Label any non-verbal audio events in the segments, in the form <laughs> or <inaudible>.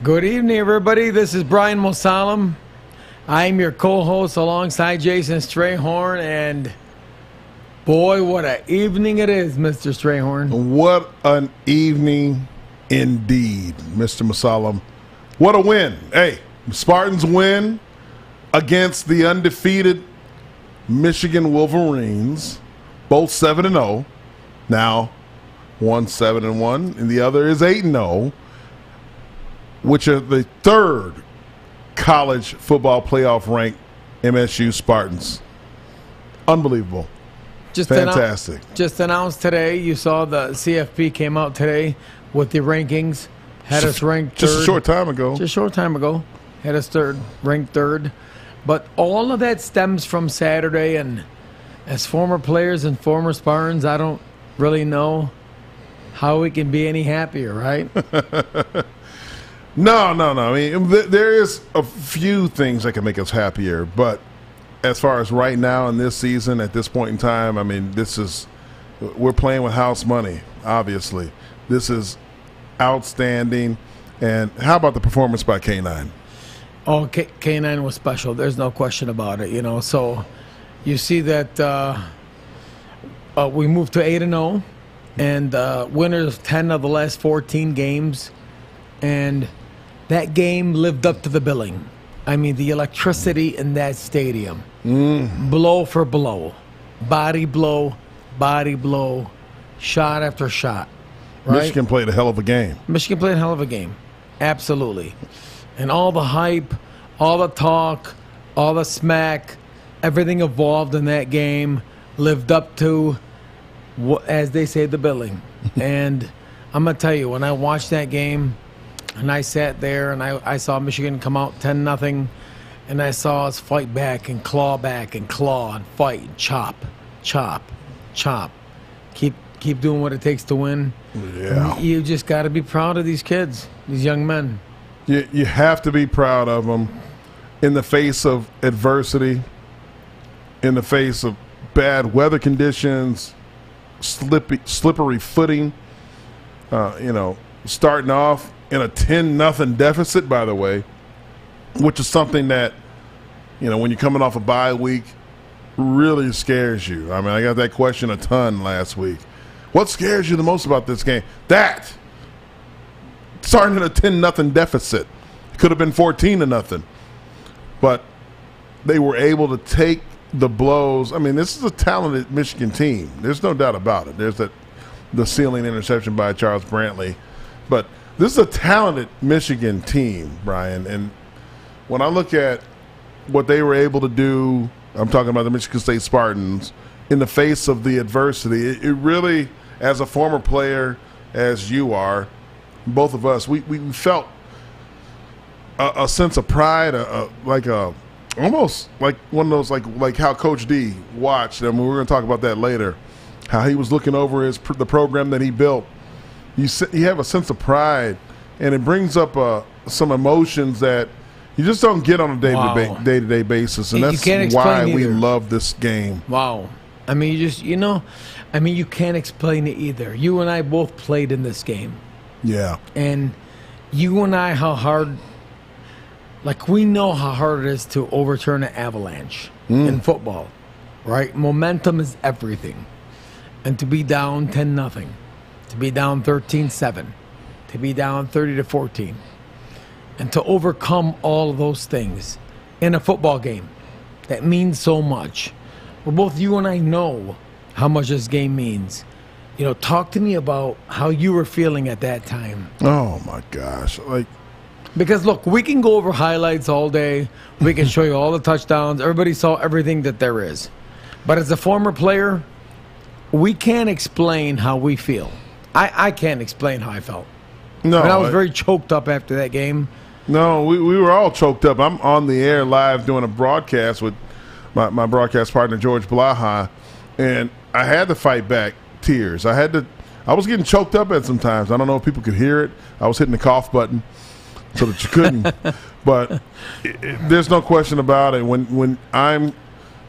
Good evening, everybody. This is Brian Mosallam. I'm your co-host alongside Jason Strayhorn, and boy, what an evening it is, Mr. Strayhorn. What an evening indeed, Mr. Mosallam. What a win. Hey, Spartans win against the undefeated Michigan Wolverines, both 7 and 0. Now, one 7 and 1 and the other is 8 and 0, which are the third college football playoff ranked MSU Spartans. Unbelievable. Just Fantastic. Annou- just announced today. You saw the CFP came out today with the rankings. Had us ranked Just a short time ago. Just a short time ago. Had us third, ranked third. But all of that stems from Saturday, and as former players and former Spartans, I don't really know how we can be any happier, right? <laughs> No, no, no. I mean, th- there is a few things that can make us happier, but as far as right now in this season, at this point in time, I mean, this is we're playing with house money. Obviously, this is outstanding. And how about the performance by K nine? Oh, K- K9 was special. There's no question about it. You know, so you see that uh, uh, we moved to eight and zero, and uh, winners ten of the last fourteen games, and that game lived up to the billing. I mean, the electricity in that stadium, mm. blow for blow, body blow, body blow, shot after shot. Right? Michigan played a hell of a game. Michigan played a hell of a game. Absolutely. And all the hype, all the talk, all the smack, everything evolved in that game, lived up to, as they say, the billing. <laughs> and I'm going to tell you, when I watched that game and I sat there and I, I saw Michigan come out 10 nothing, and I saw us fight back and claw back and claw and fight and chop, chop, chop. Keep keep doing what it takes to win. Yeah. You just got to be proud of these kids, these young men. You, you have to be proud of them in the face of adversity, in the face of bad weather conditions, slippy, slippery footing. Uh, you know, starting off in a ten nothing deficit. By the way, which is something that you know when you're coming off a bye week really scares you. I mean, I got that question a ton last week. What scares you the most about this game? That starting in a 10 nothing deficit. Could have been 14 to nothing. But they were able to take the blows. I mean, this is a talented Michigan team. There's no doubt about it. There's that the ceiling interception by Charles Brantley. But this is a talented Michigan team, Brian. And when I look at what they were able to do, I'm talking about the Michigan State Spartans, in the face of the adversity, it, it really, as a former player, as you are, both of us, we, we felt a, a sense of pride, a, a, like a almost like one of those like like how Coach D watched, and we're going to talk about that later. How he was looking over his the program that he built. You you have a sense of pride, and it brings up uh, some emotions that you just don't get on a day Wow. to day to day basis, and You- that's why we either. love this game. Wow. I mean, you just, you know, I mean, you can't explain it either. You and I both played in this game. Yeah, And you and I, how hard, like, we know how hard it is to overturn an avalanche in football, right? Momentum is everything. And to be down 10 nothing, to be down 13 7, to be down 30 to 14, and to overcome all of those things in a football game that means so much. Well, both you and I know how much this game means. You know, talk to me about how you were feeling at that time. Oh my gosh! Like Because look, we can go over highlights all day. We can show you all the touchdowns. Everybody saw everything that there is. But as a former player, we can't explain how we feel. I, I can't explain how I felt. no, I mean, I was very choked up after that game. No, we, we were all choked up. I'm on the air live doing a broadcast with my, my broadcast partner George Blaha, and I had to fight back tears. I had to. I was getting choked up at some times. I don't know if people could hear it. I was hitting the cough button so that you couldn't. <laughs> but it, it, there's no question about it. When when I'm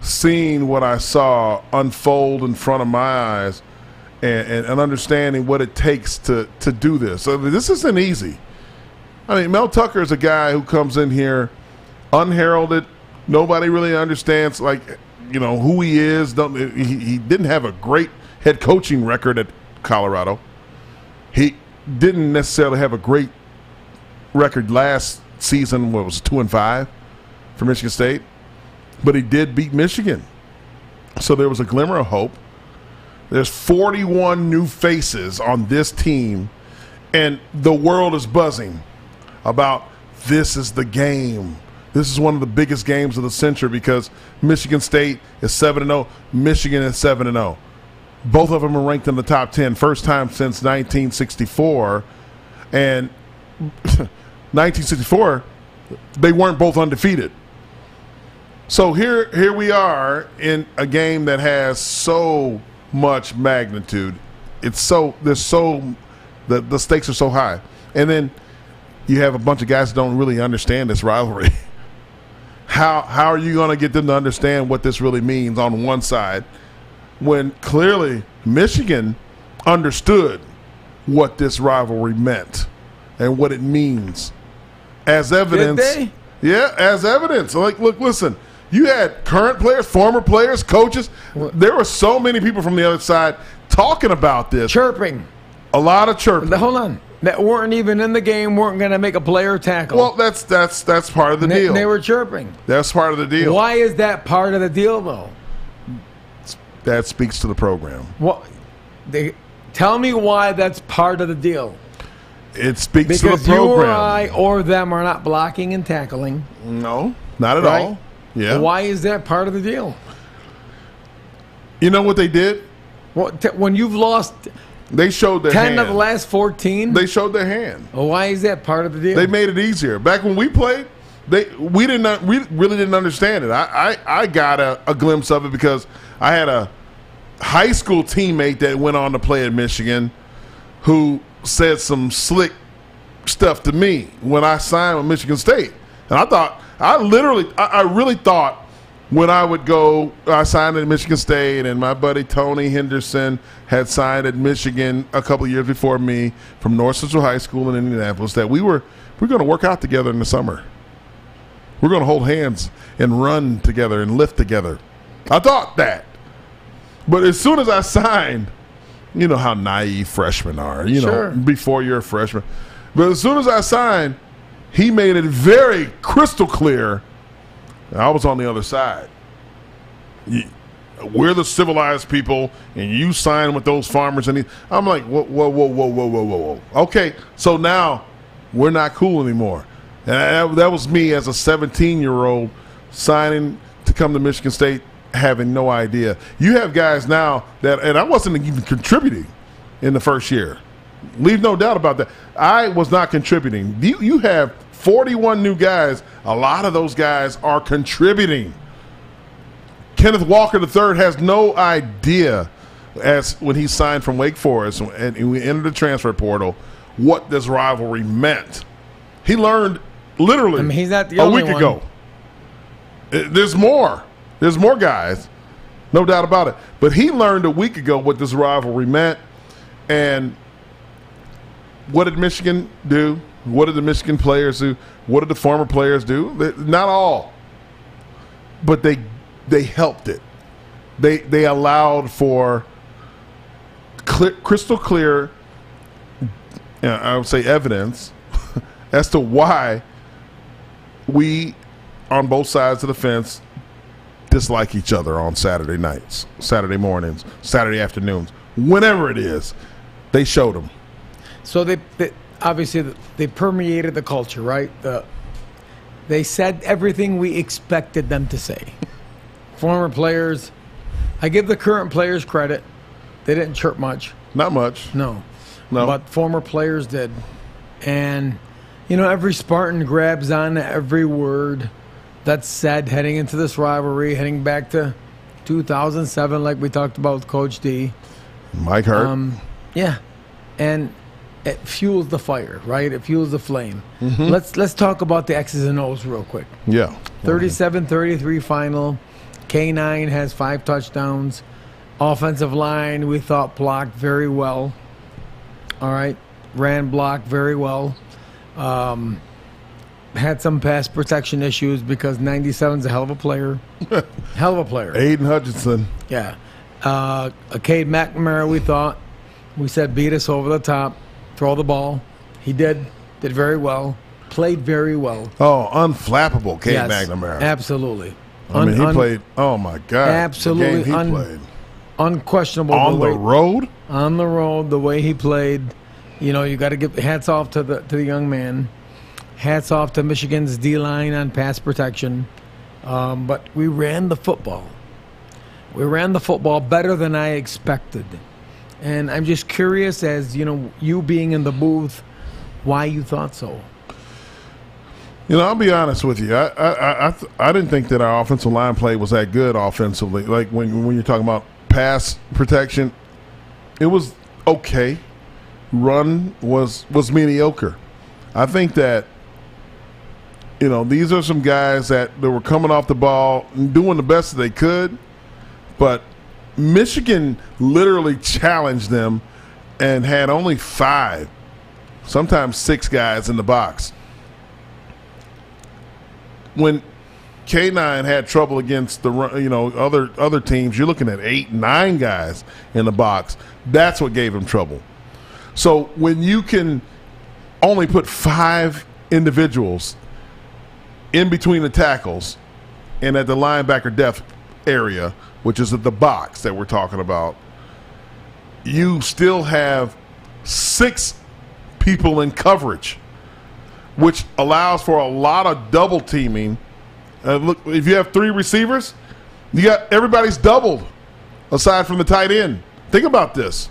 seeing what I saw unfold in front of my eyes, and, and, and understanding what it takes to to do this. So this isn't easy. I mean, Mel Tucker is a guy who comes in here unheralded. Nobody really understands, like, you know, who he is. Don't, he, he didn't have a great head coaching record at Colorado. He didn't necessarily have a great record last season. What was two and five for Michigan State, but he did beat Michigan. So there was a glimmer of hope. There's 41 new faces on this team, and the world is buzzing about this is the game. This is one of the biggest games of the century because Michigan State is 7 0, Michigan is 7 0. Both of them are ranked in the top 10, first time since 1964. And <laughs> 1964, they weren't both undefeated. So here, here we are in a game that has so much magnitude. It's so there's so the the stakes are so high, and then you have a bunch of guys that don't really understand this rivalry. <laughs> how how are you going to get them to understand what this really means on one side, when clearly Michigan understood what this rivalry meant and what it means as evidence. Yeah, as evidence. Like, look, listen. You had current players, former players, coaches. There were so many people from the other side talking about this. Chirping. A lot of chirping. Hold on. That weren't even in the game, weren't going to make a player tackle. Well, that's that's that's part of the they, deal. They were chirping. That's part of the deal. Why is that part of the deal, though? That speaks to the program. What? They, tell me why that's part of the deal. It speaks because to the program. you or I or them are not blocking and tackling. No, not at Right. all. Yeah. Why is that part of the deal? You know what they did? Well, t- when you've lost They showed their 10 hand. of the last 14, They showed their hand. well, why is that part of the deal? They made it easier. Back when we played, they we did not we really didn't understand it. I I, I got a, a glimpse of it because I had a high school teammate that went on to play at Michigan who said some slick stuff to me when I signed with Michigan State. And I thought I literally I, I really thought when I would go I signed at Michigan State and my buddy Tony Henderson had signed at Michigan a couple years before me from North Central High School in Indianapolis that we were we're going to work out together in the summer. We're going to hold hands and run together and lift together. I thought that. But as soon as I signed, you know how naive freshmen are, you Sure. know, before you're a freshman. But as soon as I signed, he made it very crystal clear. I was on the other side. We're the civilized people, and you sign with those farmers. And he, I'm like, whoa, whoa, whoa, whoa, whoa, whoa, whoa. Okay, so now we're not cool anymore. And that, that was me as a 17 year old signing to come to Michigan State, having no idea. You have guys now that, and I wasn't even contributing in the first year. Leave no doubt about that. I was not contributing. You, you have 41 new guys. A lot of those guys are contributing. Kenneth Walker III has no idea, as when he signed from Wake Forest and we entered the transfer portal, what this rivalry meant. He learned literally I mean, he's not the a only week one. ago. Uh, There's more. There's more guys, no doubt about it. But he learned a week ago what this rivalry meant, and what did Michigan do? What did the Michigan players do? What did the former players do? Not all, but they they helped it. They they allowed for clear, crystal clear. I would say evidence <laughs> as to why we on both sides of the fence dislike each other on Saturday nights, Saturday mornings, Saturday afternoons, whenever it is. They showed them. So they, they obviously they permeated the culture, right? The, they said everything we expected them to say. Former players, I give the current players credit. They didn't chirp much. Not much. No. No. But former players did. And You know, every Spartan grabs on to every word that's said heading into this rivalry, heading back to 2007, like we talked about with Coach D. Mike Hart. Um, yeah, and it fuels the fire, right? It fuels the flame. Let's let's talk about the X's and O's real quick. yeah. 37-33 final. K9 has five touchdowns. Offensive line, we thought blocked very well. All right, ran block very well. Um, had some pass protection issues because 97's a hell of a player. <laughs> hell of a player. Aidan Hutchinson. Yeah. Uh, Cade McNamara, we thought, we said beat us over the top, throw the ball. He did, did very well, played very well. Oh, unflappable, Cade Yes, McNamara. Absolutely. I mean, he Un- played. Oh my God! Absolutely he un- played unquestionable on the the road. on the road, the way he played. You know, you got to give hats off to the to the young man. Hats off to Michigan's D line on pass protection. Um, but we ran the football. We ran the football better than I expected, and I'm just curious, as you know, you being in the booth, why you thought so. You know, I'll be honest with you. I I I, I, didn't think that our offensive line play was that good offensively. Like when when you're talking about pass protection, it was okay. Run was was mediocre. I think that you know these are some guys that, that were coming off the ball doing the best that they could, but Michigan literally challenged them and had only five, sometimes six guys in the box when K9 had trouble against the you know other other teams, you're looking at eight, nine guys in the box. That's what gave him trouble. So when you can only put five individuals in between the tackles and at the linebacker depth area, which is at the box that we're talking about, you still have six people in coverage which allows for a lot of double teaming. Uh, look, if you have three receivers, you got everybody's doubled, aside from the tight end. Think about this.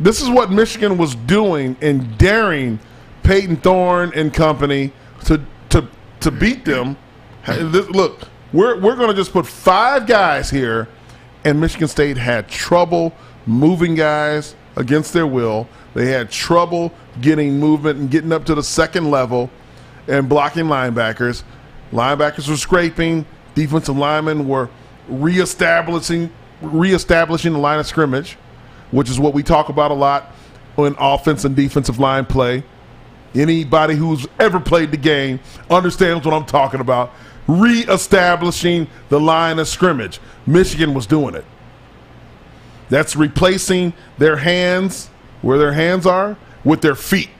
This is what Michigan was doing and daring Payton Thorne and company to to to beat them. Look, we're we're going to just put five guys here, and Michigan State had trouble moving guys against their will. They had trouble getting movement and getting up to the second level and blocking linebackers. Linebackers were scraping. Defensive linemen were reestablishing reestablishing the line of scrimmage, which is what we talk about a lot in offense and defensive line play. Anybody who's ever played the game understands what I'm talking about. Reestablishing the line of scrimmage. Michigan was doing it. That's replacing their hands where their hands are with their feet.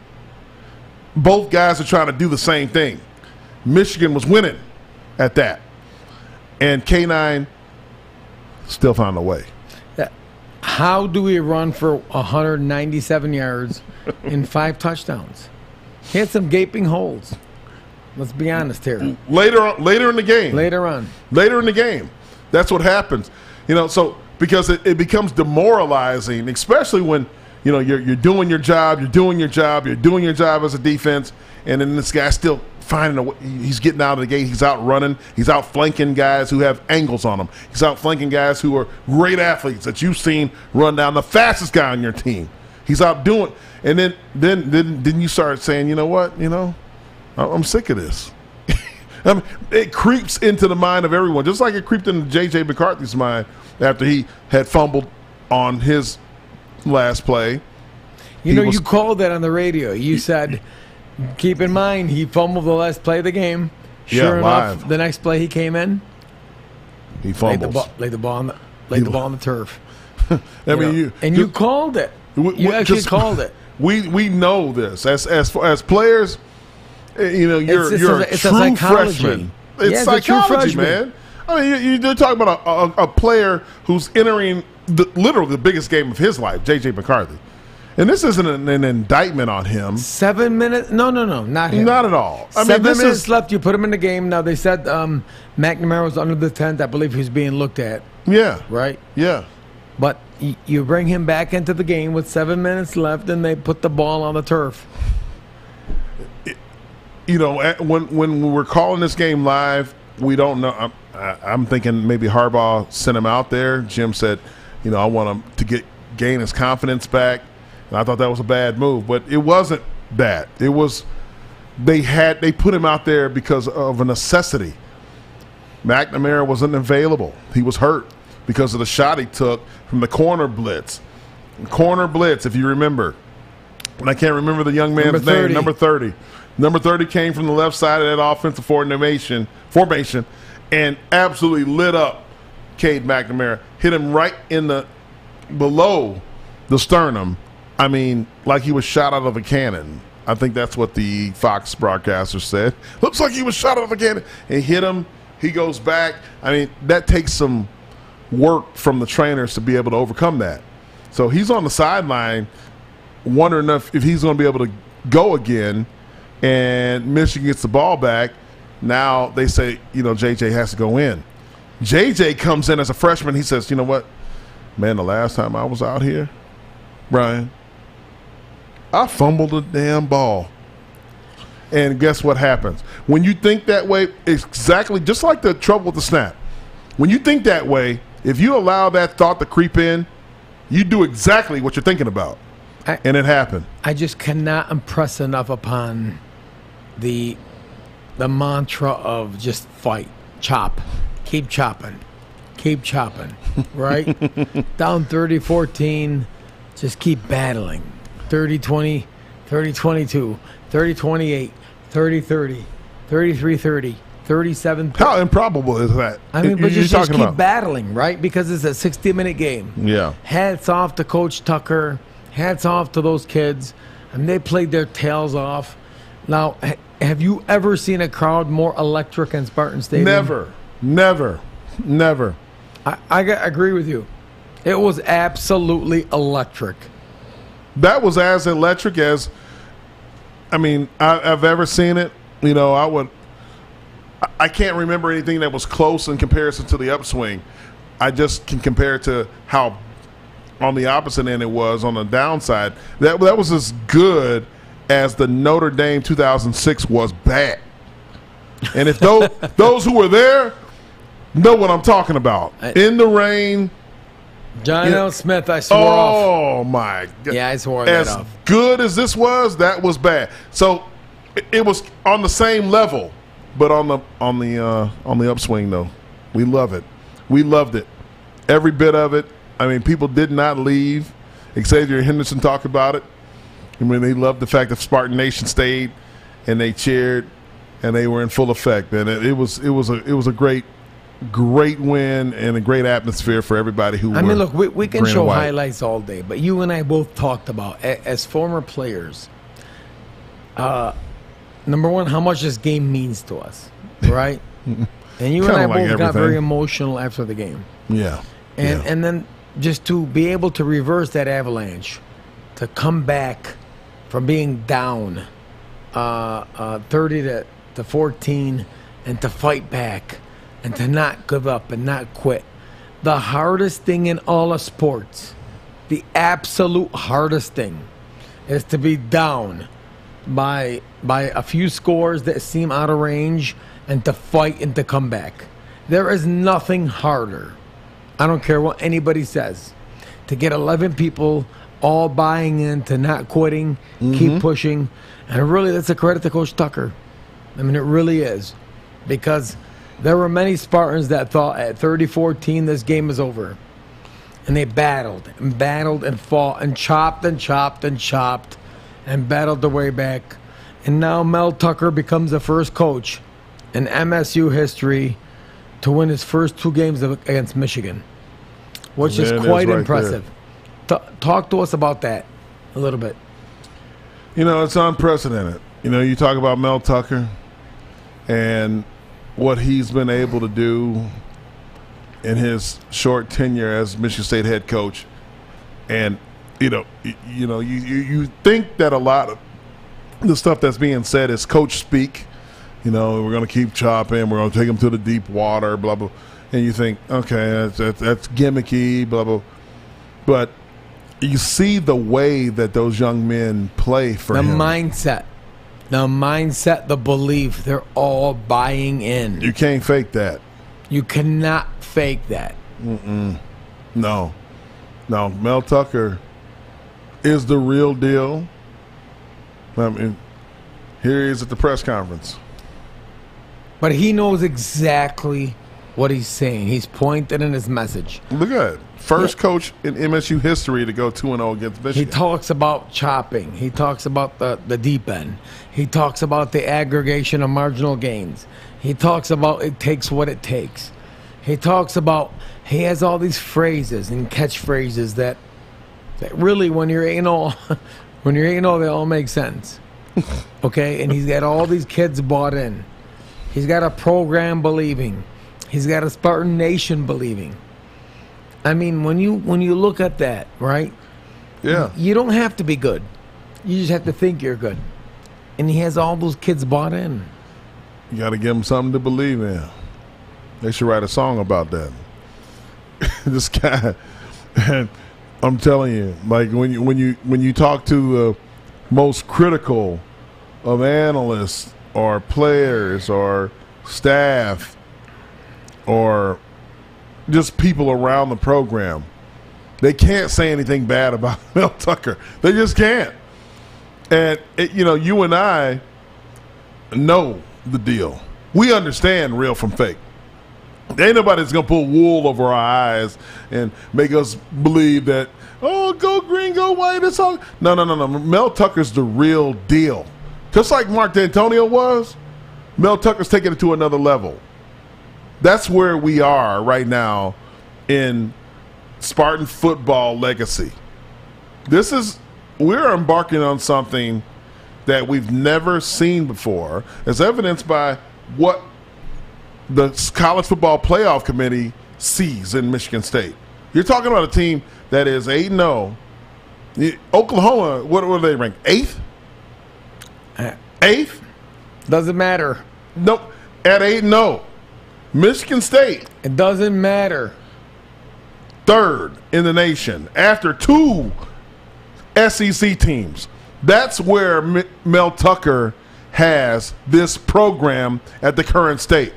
Both guys are trying to do the same thing. Michigan was winning at that. And K9 still found a way. How do we run for 197 yards and five touchdowns? He had some gaping holes. Let's be honest here. Later on, later in the game. Later on, later in the game. That's what happens. You know, so because it, it becomes demoralizing, especially when you know you're you're doing your job, you're doing your job, you're doing your job as a defense, and then this guy's still finding a way. He's getting out of the gate. He's out running. He's out flanking guys who have angles on them. He's out flanking guys who are great athletes that you've seen run down the fastest guy on your team. He's out doing, and then then then then you start saying, you know what, you know, I'm sick of this. <laughs> I mean, it creeps into the mind of everyone, just like it creeped into J.J. McCarthy's mind after he had fumbled on his last play. you He know, was- you called that on the radio. You said, keep in mind, he fumbled the last play of the game. Yeah, Sure enough, live. the next play he came in, He laid the ball, laid the ball on the, laid the ball on the turf. <laughs> I You mean, know, you and you called it. We- You we- actually just- <laughs> called it. We we know this as as as players. eh, You know, you're it's you're a- a, it's a true psychology. freshman. Yeah, It's a true psychology, freshman. man. I mean, you, you're talking about a, a, a player who's entering the, literally the biggest game of his life, J.J. McCarthy, and this isn't an, an indictment on him. Seven minutes? No, no, no, not him. Not at all. I mean, Seven this minutes is left. You put him in the game. Now they said um, McNamara was under the tent. I believe he's being looked at. yeah, Right. yeah. But you bring him back into the game with seven minutes left, and they put the ball on the turf. you know, when when we're calling this game live, we don't know. I'm, I- I'm thinking maybe Harbaugh sent him out there. Jim said, you know, I want him to get gain his confidence back, and I thought that was a bad move, but it wasn't that. It was they had they put him out there because of a necessity. McNamara wasn't available. He was hurt because of the shot he took from the corner blitz. Corner blitz, if you remember. And I can't remember the young man's Number name. Number 30. Number 30 came from the left side of that offensive formation, formation and absolutely lit up Cade McNamara. Hit him right in the below the sternum. I mean, like he was shot out of a cannon. I think that's what the Fox broadcaster said. Looks like he was shot out of a cannon. And hit him. He goes back. I mean, that takes some work from the trainers to be able to overcome that. So he's on the sideline wondering if, if he's going to be able to go again. And Michigan gets the ball back. Now they say, you know, JJ has to go in. JJ comes in as a freshman. He says, you know what? Man, the last time I was out here, Brian, I fumbled the damn ball. And guess what happens? When you think that way, exactly just like the trouble with the snap. When you think that way, if you allow that thought to creep in, you do exactly what you're thinking about. I- and it happened. I just cannot impress enough upon the the mantra of just fight, chop, keep chopping, keep chopping, <laughs> right? Down 30 14, just keep battling. 30 20, 30 22, 30 28, 30 30, 33 30, 37 How improbable is that? I mean, You- but you're just, just keep about. battling, right? Because it's a 60 minute game. Yeah. Hats off to Coach Tucker. Hats off to those kids. And they played their tails off. Now, ha- have you ever seen a crowd more electric in Spartan Stadium? Never, never, never. I, I g- agree with you. It was absolutely electric. that was as electric as I mean I, I've ever seen it. You know, I would. I- can't remember anything that was close in comparison to the upswing. I just can compare it to how on the opposite end it was on the downside. That that was as good as the Notre Dame 2006 was bad. And if those <laughs> those who were there know what I'm talking about, in the rain. John. L. Smith, I swore oh off. Oh my god! Yeah, I swore that as good as this was, that was bad. So it was on the same level, but on the on the uh, on the upswing though. We love it. We loved it. Every bit of it. I mean, people did not leave. Xavier Henderson talked about it. I mean, they loved the fact that Spartan Nation stayed and they cheered and they were in full effect. And it, it was it was a it was a great great win and a great atmosphere for everybody who. I mean, look, we, we can show white. highlights all day, but you and I both talked about as former players. Uh, number one, how much this game means to us, right? <laughs> and you and I Kinda both like got very emotional after the game, Yeah. and yeah. and then just to be able to reverse that avalanche, to come back from being down, uh, uh, thirty to to fourteen, and to fight back, and to not give up and not quit the hardest thing in all of sports, the absolute hardest thing, is to be down by by a few scores that seem out of range and to fight and to come back. There is nothing harder. I don't care what anybody says. To get 11 people all buying in to not quitting, keep mm-hmm. pushing, and really that's a credit to Coach Tucker. I mean, it really is. Because there were many Spartans that thought at 30 14 this game is over. And they battled and battled and fought and chopped and chopped and chopped and battled their way back. And now Mel Tucker becomes the first coach in MSU history to win his first two games against Michigan, which is it is quite right impressive. Ta- talk to us about that a little bit. You know, it's unprecedented. You know, you talk about Mel Tucker and what he's been able to do in his short tenure as Michigan State head coach. And, you know, you, know, you, you, think that a lot of the stuff that's being said is coach speak. You know, we're going to keep chopping. We're going to take them to the deep water, blah, blah. And you think, okay, that's, that's, that's gimmicky, blah, blah. But you see the way that those young men play for The him. mindset. the mindset, the belief, they're all buying in. You can't fake that. You cannot fake that. No, no. Mel Tucker is the real deal. I mean, here he is at the press conference. But he knows exactly what he's saying. He's pointed in his message. Look at it. First coach in MSU history to go 2 0 against Michigan. He talks about chopping. He talks about the, the deep end. He talks about the aggregation of marginal gains. He talks about it takes what it takes. He talks about he has all these phrases and catchphrases that that really when you're you <laughs> know when you're you know they all make sense. <laughs> Okay? And he's got all these kids bought in. He's got a program believing. He's got a Spartan Nation believing. I mean, when you when you look at that, right? yeah. You don't have to be good. You just have to think you're good. And he has all those kids bought in. You got to give them something to believe in. They should write a song about that. <laughs> this guy, and I'm telling you, like when you when you when you talk to the most critical of analysts or players or staff or just people around the program, they can't say anything bad about <laughs> Mel Tucker. They just can't. And it, you know, you and I know the deal. We understand real from fake. Ain't nobody's gonna pull wool over our eyes and make us believe that oh go green go white it's all no no no no. Mel Tucker's the real deal. Just like Mark Dantonio was Mel Tucker's taking it to another level. That's where we are right now in Spartan football legacy. This is we're embarking on something that we've never seen before, as evidenced by what the college football playoff committee sees in Michigan State. You're talking about a team that is 8 0. Oklahoma, what were they ranked? Eighth? Eighth? Doesn't matter. Nope. At 8 0. Michigan State, It doesn't matter. third in the nation after two SEC teams. That's where M- Mel Tucker has this program at the current state.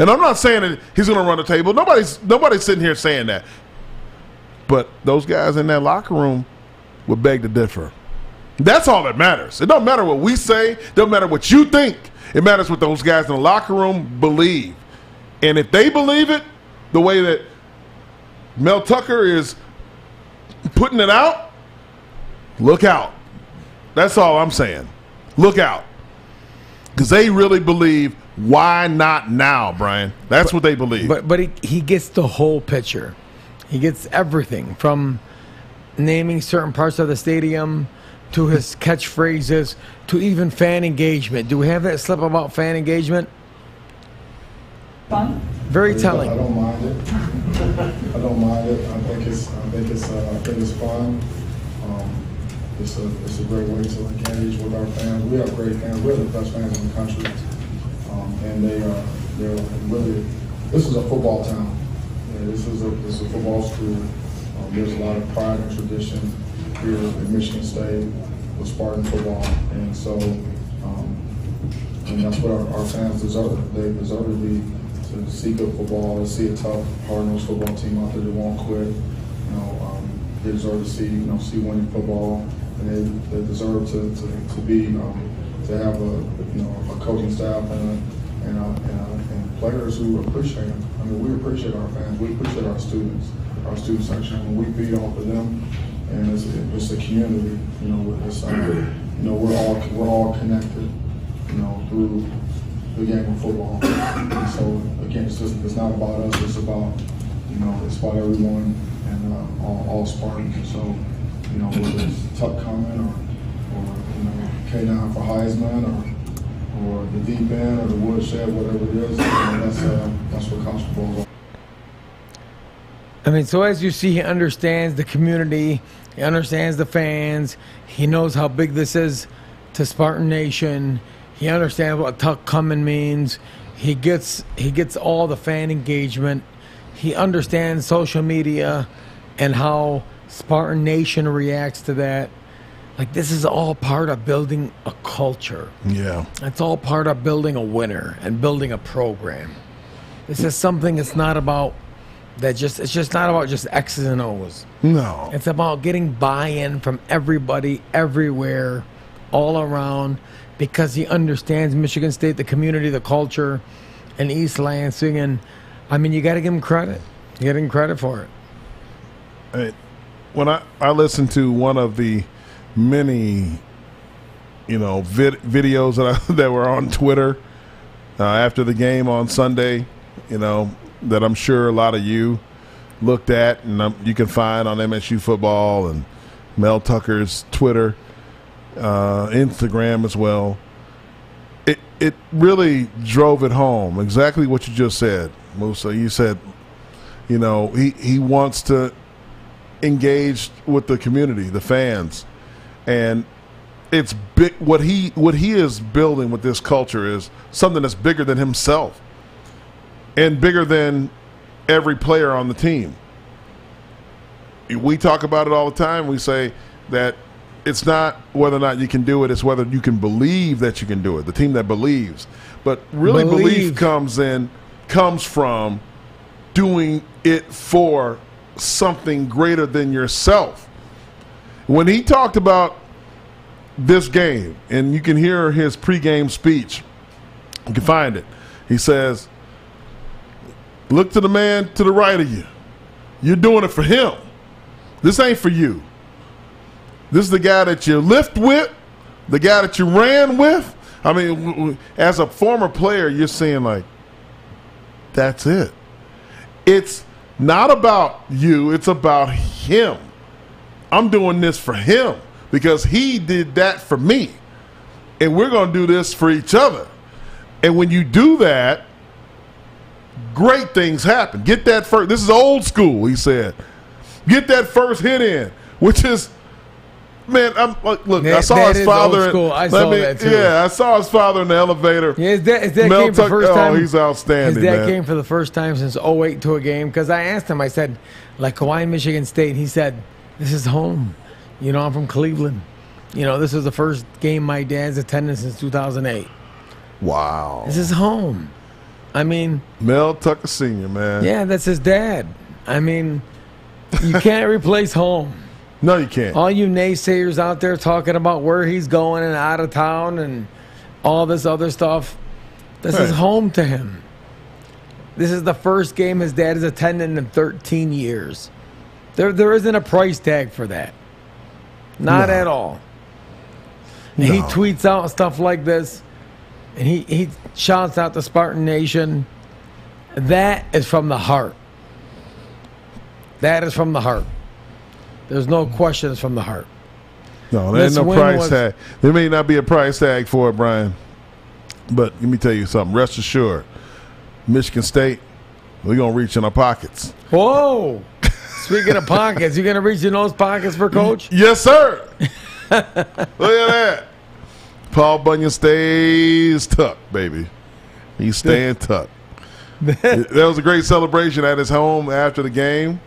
And I'm not saying that he's going to run the table. Nobody's nobody's sitting here saying that. But those guys in that locker room would beg to differ. That's all that matters. It don't matter what we say. It don't matter what you think. It matters what those guys in the locker room believe. And if they believe it the way that Mel Tucker is putting it out, look out. That's all I'm saying. Look out. Because they really believe, why not now, Brian? That's what they believe. But but he, he gets the whole picture. He gets everything from naming certain parts of the stadium to his catchphrases to even fan engagement. Do we have that slip about fan engagement? Fun? Very telling. I don't mind it. I don't mind it. I think it's, I think it's, uh, I think it's fun. Um, it's a, it's a great way to engage with our fans. We have great fans. We have the best fans in the country. Um, and they are, they're really, this is a football town. Yeah, this is a, this is a football school. Um, there's a lot of pride and tradition here in Michigan State with Spartan football. And so, um, and that's what our, our fans deserve. They deserve to be, to see good football, to see a tough, hard-nosed football team out there that won't quit. You know, um, they deserve to see, you know, see winning football, and they, they deserve to, to, to be, um, to have a, you know, a coaching staff and a, and, a, and, a, and players who appreciate them. I mean, we appreciate our fans, we appreciate our students, our student section, we feed off of them. And it's, it's a community, you know, it's, um, you know, we're all, we're all connected, you know, through the game of football. And so again, it's just, it's not about us, it's about, you know, it's about everyone and uh, all, all Spartans. So, you know, whether it's Tuck coming or, or, you know, For Heisman or, or the deep end or the woodshed, whatever it is, that's, uh, that's what I mean, so as you see, he understands the community, he understands the fans, he knows how big this is to Spartan Nation, he understands what Tuck coming means, he gets he gets all the fan engagement, he understands social media and how Spartan Nation reacts to that. Like this is all part of building a culture. Yeah. It's all part of building a winner and building a program. This is something it's not about that just it's just not about just X's and O's. No. It's about getting buy-in from everybody, everywhere, all around, because he understands Michigan State, the community, the culture, and East Lansing. And I mean, you got to give him credit. You give him credit for it. Hey, when I, I listened to one of the many, you know, vid- videos that I, <laughs> that were on Twitter uh, after the game on Sunday, you know, that I'm sure a lot of you looked at and um, you can find on MSU football and Mel Tucker's Twitter, uh, Instagram as well. It it really drove it home exactly what you just said, Musa. You said, you know, he he wants to engage with the community, the fans, and it's big. What he what he is building with this culture is something that's bigger than himself, and bigger than every player on the team. We talk about it all the time. We say that it's not whether or not you can do it; it's whether you can believe that you can do it. The team that believes, but really, Believe. belief comes in comes from doing it for something greater than yourself. When he talked about this game, and you can hear his pregame speech, you can find it. He says, Look to the man to the right of you. You're doing it for him. This ain't for you. This is the guy that you lift with, the guy that you ran with. I mean, as a former player, you're saying, like, that's it. It's not about you, it's about him. I'm doing this for him because he did that for me. And we're going to do this for each other. And when you do that, great things happen. Get that first, this is old school, he said. Get that first hit in, which is, man, I'm like, look, I saw his father. in-. I saw that too. Yeah, I saw his father in the elevator. Yeah, his dad, his dad Mel came for the Tuck- first oh, he's outstanding, His dad man. came for the first time since 08 to a game because I asked him, I said, like Hawaii, Michigan State. He said, this is home. You know, I'm from Cleveland. You know, this is the first game my dad's attended since 2008. Wow. This is home. I mean, Mel Tucker Sr., man. yeah, that's his dad. I mean, you can't replace home. No, you can't. All you naysayers out there talking about where he's going and out of town and all this other stuff, this is home to him. This is the first game his dad has attended in 13 years. There, there isn't a price tag for that. Not No. at all. And he tweets out stuff like this, and he, he shouts out the Spartan Nation. That is from the heart. That is from the heart. There's no mm. questions from the heart. No, there ain't no price was- tag. There may not be a price tag for it, Brian. But let me tell you something. Rest assured, Michigan State, we're gonna reach in our pockets. Whoa! Speaking of pockets, you gonna reach in those pockets for coach? Yes, sir. <laughs> Look at that. Paul Bunyan stays tucked, baby. He's staying <laughs> tucked. that was a great celebration at his home after the game.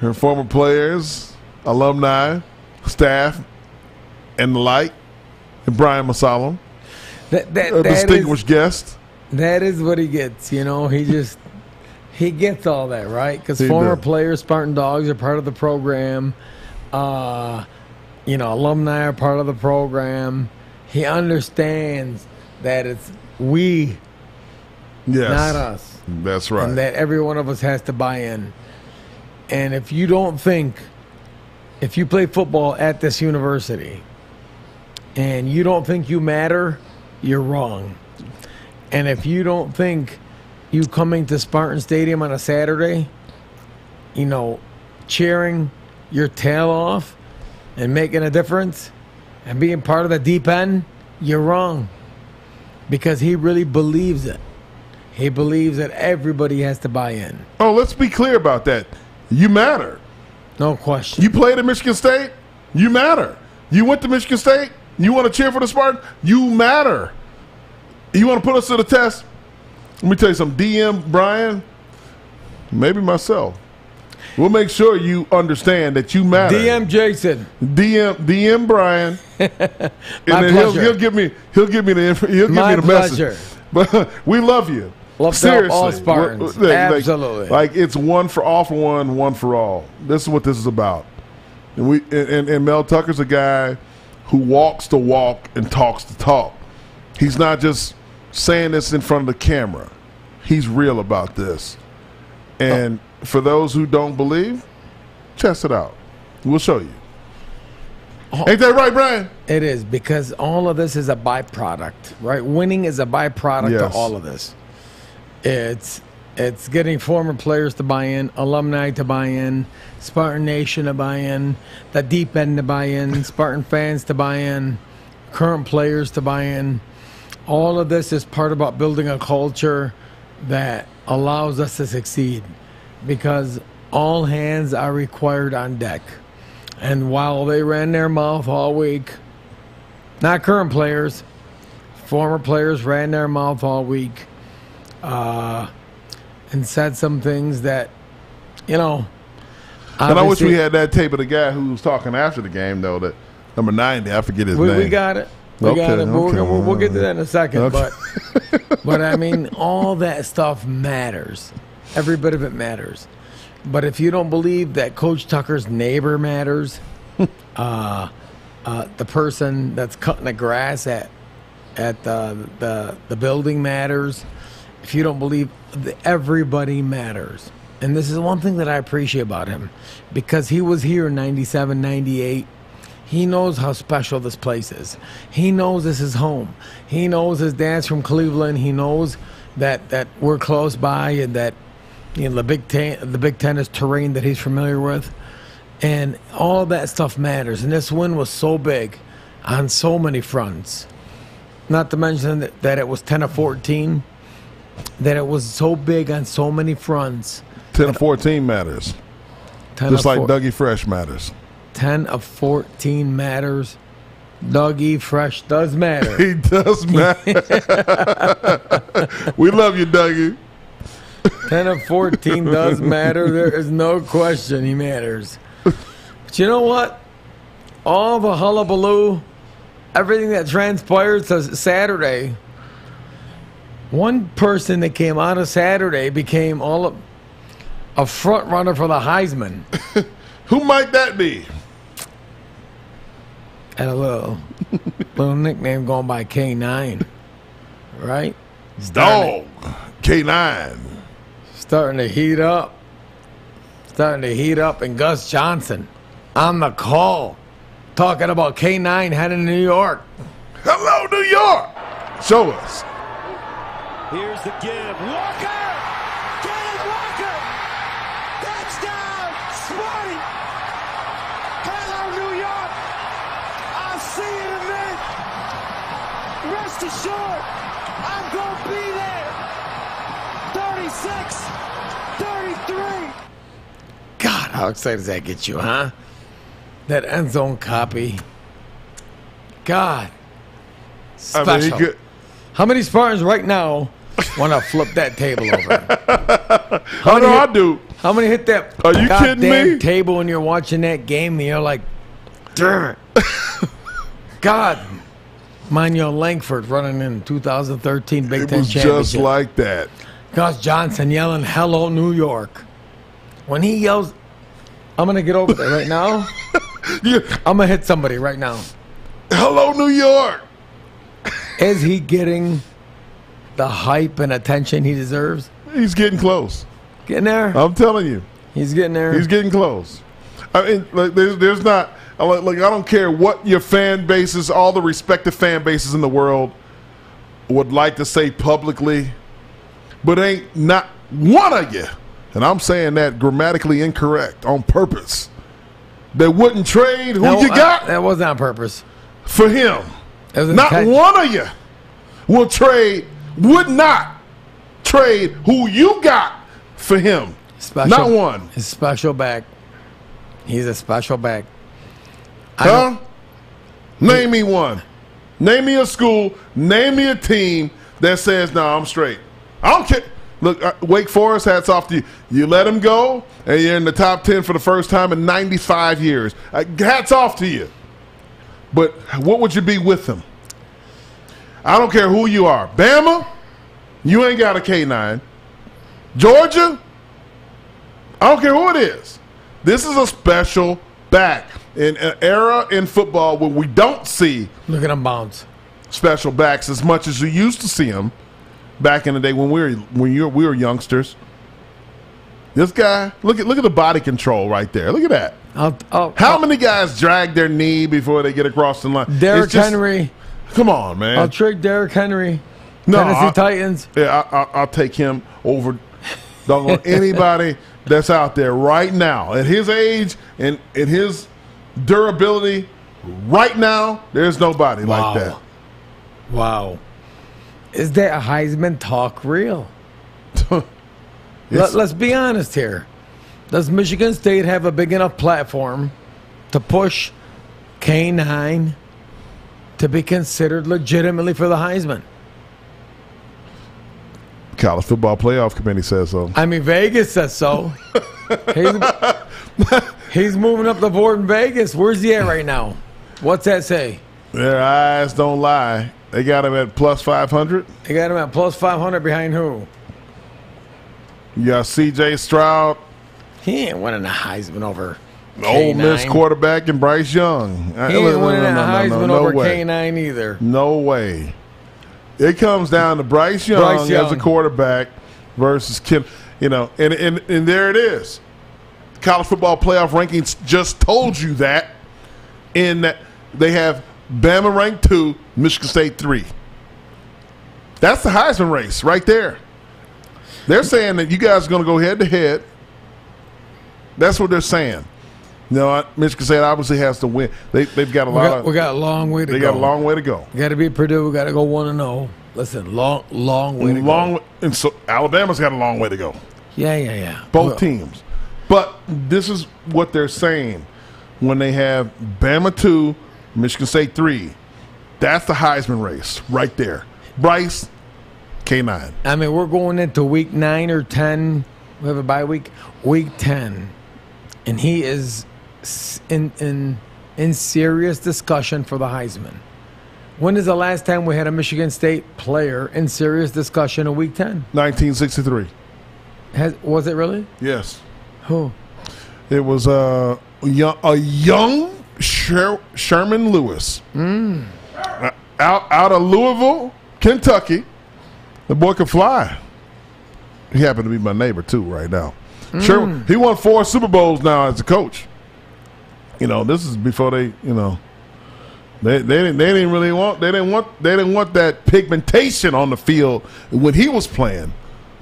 Her former players, alumni, staff, and the like, and Brian Mosallam, That that, a that is, distinguished guest. that is what he gets. You know, he just he gets all that right because former does. players, Spartan Dogs, are part of the program. Uh, you know, alumni are part of the program. He understands that it's we, Yes, not us. That's right. and that every one of us has to buy in. And if you don't think, if you play football at this university and you don't think you matter, you're wrong. And if you don't think you coming to Spartan Stadium on a Saturday, you know, cheering your tail off and making a difference and being part of the deep end, you're wrong. Because he really believes it. He believes that everybody has to buy in. oh, let's be clear about that. You matter. No question. You played at Michigan State. You matter. You went to Michigan State. You want to cheer for the Spartan. You matter. You want to put us to the test. Let me tell you something. DM Brian, maybe myself. We'll make sure you understand that you matter. DM Jason. DM DM Brian. <laughs> and then he'll, pleasure. he'll give me he'll give me the he'll give My me the pleasure. message. <laughs> But we love you. Love Seriously, all Spartans. Like- Absolutely. Like, it's one for all for one, one for all. This is what this is about. And we and, and, and Mel Tucker's a guy who walks the walk and talks the talk. He's not just saying this in front of the camera. He's real about this. And for those who don't believe, test it out. We'll show you. Oh. Ain't that right, Brian? It is because all of this is a byproduct, right? Winning is a byproduct Yes. of all of this. It's it's getting former players to buy in, alumni to buy in, Spartan Nation to buy in, the deep end to buy in, Spartan fans to buy in, current players to buy in. All of this is part about building a culture that allows us to succeed because all hands are required on deck. And while they ran their mouth all week, not current players, former players ran their mouth all week uh, and said some things that, you know. And I wish we had that tape of the guy who was talking after the game, though. That number ninety, I forget his We, name. we got it. We Okay, got it. But we're okay. gonna, we'll, we'll get to that in a second. Okay. But, <laughs> but I mean, all that stuff matters. Every bit of it matters. But if you don't believe that Coach Tucker's neighbor matters, <laughs> uh, uh, the person that's cutting the grass at at the the, the building matters. If you don't believe everybody matters. And this is one thing that I appreciate about him because he was here in 97, 98. He knows how special this place is. He knows this is home. He knows his dad's from Cleveland. He knows that, that we're close by and that you know the Big Ten the Big Ten is terrain that he's familiar with. And all that stuff matters. And this win was so big on so many fronts. Not to mention that, that it was 10 of 14, that it was so big on so many fronts. Ten of fourteen matters, 10 just like four- Dougie Fresh matters. 10 of 14 matters. Dougie Fresh does matter. <laughs> He does matter. <laughs> we love you, Dougie. 10 of 14 does matter. There is no question he matters. But you know what? All the hullabaloo, everything that transpired Saturday, one person that came out of Saturday became all of, a front runner for the Heisman. <laughs> Who might that be? Had a little little nickname going by K9, right? Dog. K nine. starting to heat up. Starting to heat up, and Gus Johnson on the call, talking about K9 heading to New York. Hello, New York. Show us. Here's the give. Walker! How excited does that get you, huh? That end zone copy. God. I Special. mean, could, How many Spartans right now want to flip that table over? <laughs> How know I do. How many hit that Are you kidding me? table when you're watching that game and you're like, damn it. <laughs> God. Manuel Langford running in 2013 Big It Ten was championship. just like that. Gus Johnson yelling, hello, New York. When he yells, I'm going to get over there right now. You, I'm going to hit somebody right now. hello, New York. Is he getting the hype and attention he deserves? He's getting close. Getting there? I'm telling you, He's getting there. he's getting close. I mean, like, there's, there's not I like, like I don't care what your fan bases, all the respective fan bases in the world would like to say publicly, but ain't not one of you, and I'm saying that grammatically incorrect on purpose. That wouldn't trade who No, you I- got that wasn't on purpose. for him. Not inten- one of you will trade, would not trade who you got for him. Special, Not one. His special back. He's a special back. Huh? Name me one. Name me a school. Name me a team that says, "No, I'm straight." I don't care. Look, uh, Wake Forest, hats off to you. You let him go, and you're in the top 10 for the first time in 95 years. Uh, hats off to you. But what would you be with him? I don't care who you are. Bama, you ain't got a K9. Georgia, I don't care who it is. This is a special back in an era in football where we don't see Look at them bounce. special backs as much as you used to see them back in the day when we were when you we were youngsters. This guy, look at look at the body control right there. Look at that. I'll, I'll, How many guys drag their knee before they get across the line? Derrick just- Henry. Come on, man. I'll trick Derrick Henry. No, Tennessee Titans. Yeah, I, I, I'll take him over doggone <laughs> anybody that's out there right now at his age and at his durability. Right now, there's nobody Wow. like that. Wow. Is that Heisman talk real? <laughs> Let, us be honest here. Does Michigan State have a big enough platform to push K9 to be considered legitimately for the Heisman? College football playoff committee says so. I mean, Vegas says so. <laughs> he's, he's moving up the board in Vegas. Where's he at right now? What's that say? Their eyes don't lie. They got him at plus 500. They got him at plus 500 behind who? You got C.J. Stroud, He ain't winning a Heisman over Ole Miss K9. quarterback, and Bryce Young. Uh, He ain't winning a no, Heisman no over way. K9 either. No way. It comes down to Bryce Young, Bryce as a quarterback versus Kim. You know, and, and and there it is. College football playoff rankings just told you that. In that they have Bama ranked two, Michigan State three. That's the Heisman race right there. They're saying that you guys are going to go head to head. That's what they're saying. No, Michigan State obviously has to win. They they've got a We lot got, of we got a long way to they go. got a long way to go. We got to beat Purdue. We got to go one and zero. Listen, long, long way to long go. and so Alabama's got a long way to go. Yeah, yeah, yeah. Both Well, teams. But this is what they're saying when they have Bama 2, Michigan State 3. That's the Heisman race right there. Bryce K9. I mean, we're going into week nine or ten. We have a bye week. Week ten, and he is in in in serious discussion for the Heisman. When is the last time we had a Michigan State player in serious discussion in Week Ten? 1963. Has was it really? Yes. Who? It was uh, young, a young Sher- Sherman Lewis. Uh, out, out of Louisville, Kentucky. The boy could fly. He happened to be my neighbor, too, right now. Sherman, he won four Super Bowls now as a coach. You know, this is before they, you know, they, they didn't they didn't really want they didn't want they didn't want that pigmentation on the field when he was playing.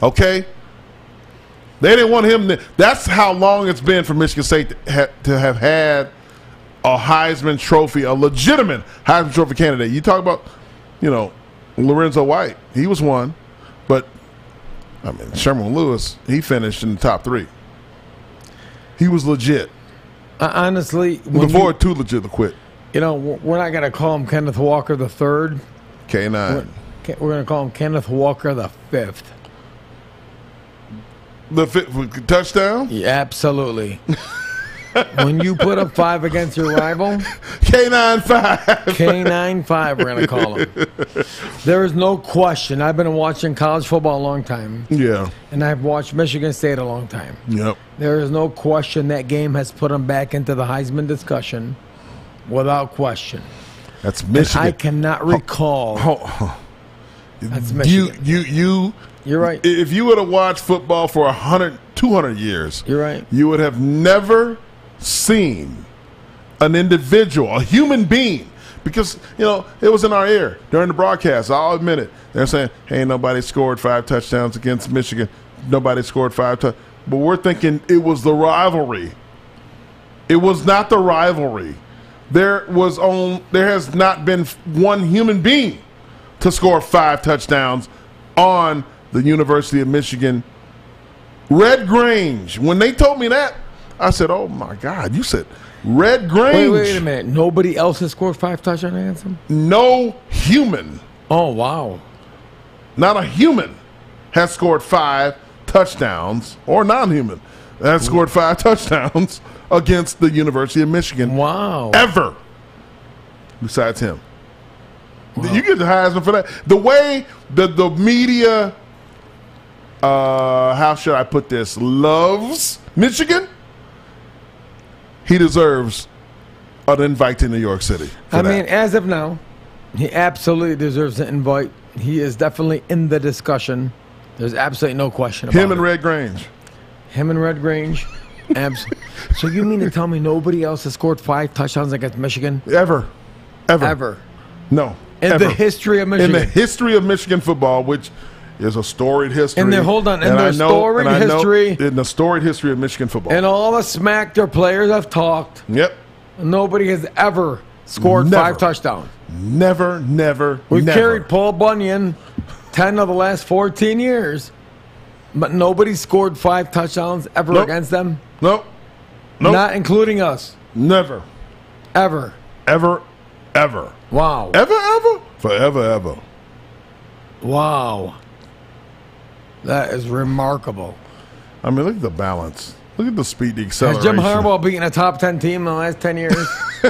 Okay, they didn't want him. To, that's how long it's been for Michigan State to, ha, to have had a Heisman Trophy, a legitimate Heisman Trophy candidate. You talk about, you know, Lorenzo White. He was one, but I mean Sherman Lewis. He finished in the top three. He was legit Uh, honestly, before you, too legit to quit. you know, we're we're not gonna call him Kenneth Walker the third. K We're, nine. we're gonna call him Kenneth Walker the fifth. The fifth touchdown. Yeah, absolutely. <laughs> when you put up five against your rival, K nine five. K95, we're going to call him. There is no question. I've been watching college football a long time, Yeah. and I've watched Michigan State a long time. Yep. There is no question that game has put him back into the Heisman discussion without question. That's And Michigan. I cannot oh. recall. Oh, oh, That's you, Michigan. you, you. You're right. If you would have watched football for 100, 200 years, You're right. you would have never seen an individual, a human being, because you know it was in our ear during the broadcast. I'll admit it. They're saying, "Hey, nobody scored five touchdowns against Michigan. Nobody scored five touchdowns." But we're thinking it was the rivalry. It was not the rivalry. There was on. There has not been one human being to score five touchdowns on the University of Michigan Red Grange. When they told me that, I said, "Oh my God!" You said Red Grange. Wait, wait a minute. Nobody else has scored five touchdowns against him? No human, Oh, wow. not a human, has scored five touchdowns, or non-human has scored five touchdowns against the University of Michigan Wow. ever. Besides him, you get the Heisman for that. The way the the media, uh, how should I put this, loves Michigan. He deserves an invite to New York City. I that. mean, as of now, he absolutely deserves an invite. He is definitely in the discussion. There's absolutely no question about him it. and Red Grange. Him and Red Grange. Abs- <laughs> so you mean to tell me nobody else has scored five touchdowns against Michigan Ever. Ever. ever No. in ever. the history of Michigan. In the history of Michigan football, which is a storied history. Their- hold on, in and their know- storied and know- history- in the storied history of Michigan football. and all the smack their players have talked. yep. Nobody has ever scored Never. five touchdowns. Never, never, We've never. carried Paul Bunyan 10 of the last 14 years, but nobody scored five touchdowns ever Nope. against them, Nope. Nope. not including us, never. ever. Ever, ever. Wow. Ever, ever? Forever, ever. Wow. That is remarkable. I mean, look at the balance. Look at the speed, the acceleration. Has. Jim Harbaugh beaten a top 10 team in the last 10 years? <laughs>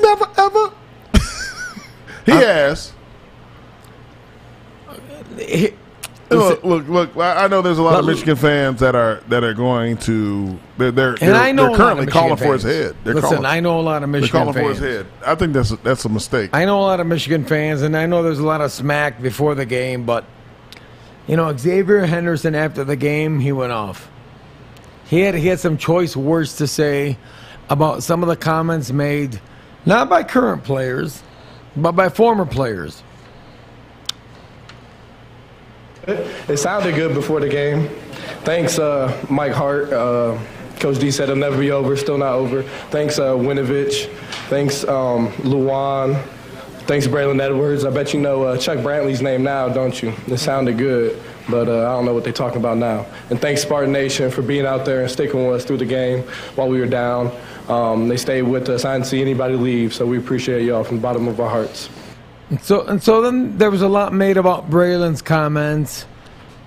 Never, ever. <laughs> he has. He- Look, look, look! I know there's a lot of Michigan fans that are that are going to they're they're, and they're, I know they're a lot currently calling for his head. They're Listen, calling, I know a lot of they're Michigan calling fans. for his head. I think that's a, that's a mistake. I know a lot of Michigan fans, and I know there's a lot of smack before the game, but you know Xavier Henderson after the game he went off. He had he had some choice words to say about some of the comments made, not by current players, but by former players. It sounded good before the game. Thanks, uh, Mike Hart. Uh, Coach D said it'll never be over. Still not over. Thanks, uh, Winovich. Thanks, um, Lewan. Thanks, Braylon Edwards. I bet you know uh, Chuck Brantley's name now, don't you? It sounded good, but uh, I don't know what they're talking about now. And thanks, Spartan Nation, for being out there and sticking with us through the game while we were down. Um, they stayed with us. I didn't see anybody leave, so we appreciate y'all from the bottom of our hearts. So and so then there was a lot made about Braylon's comments,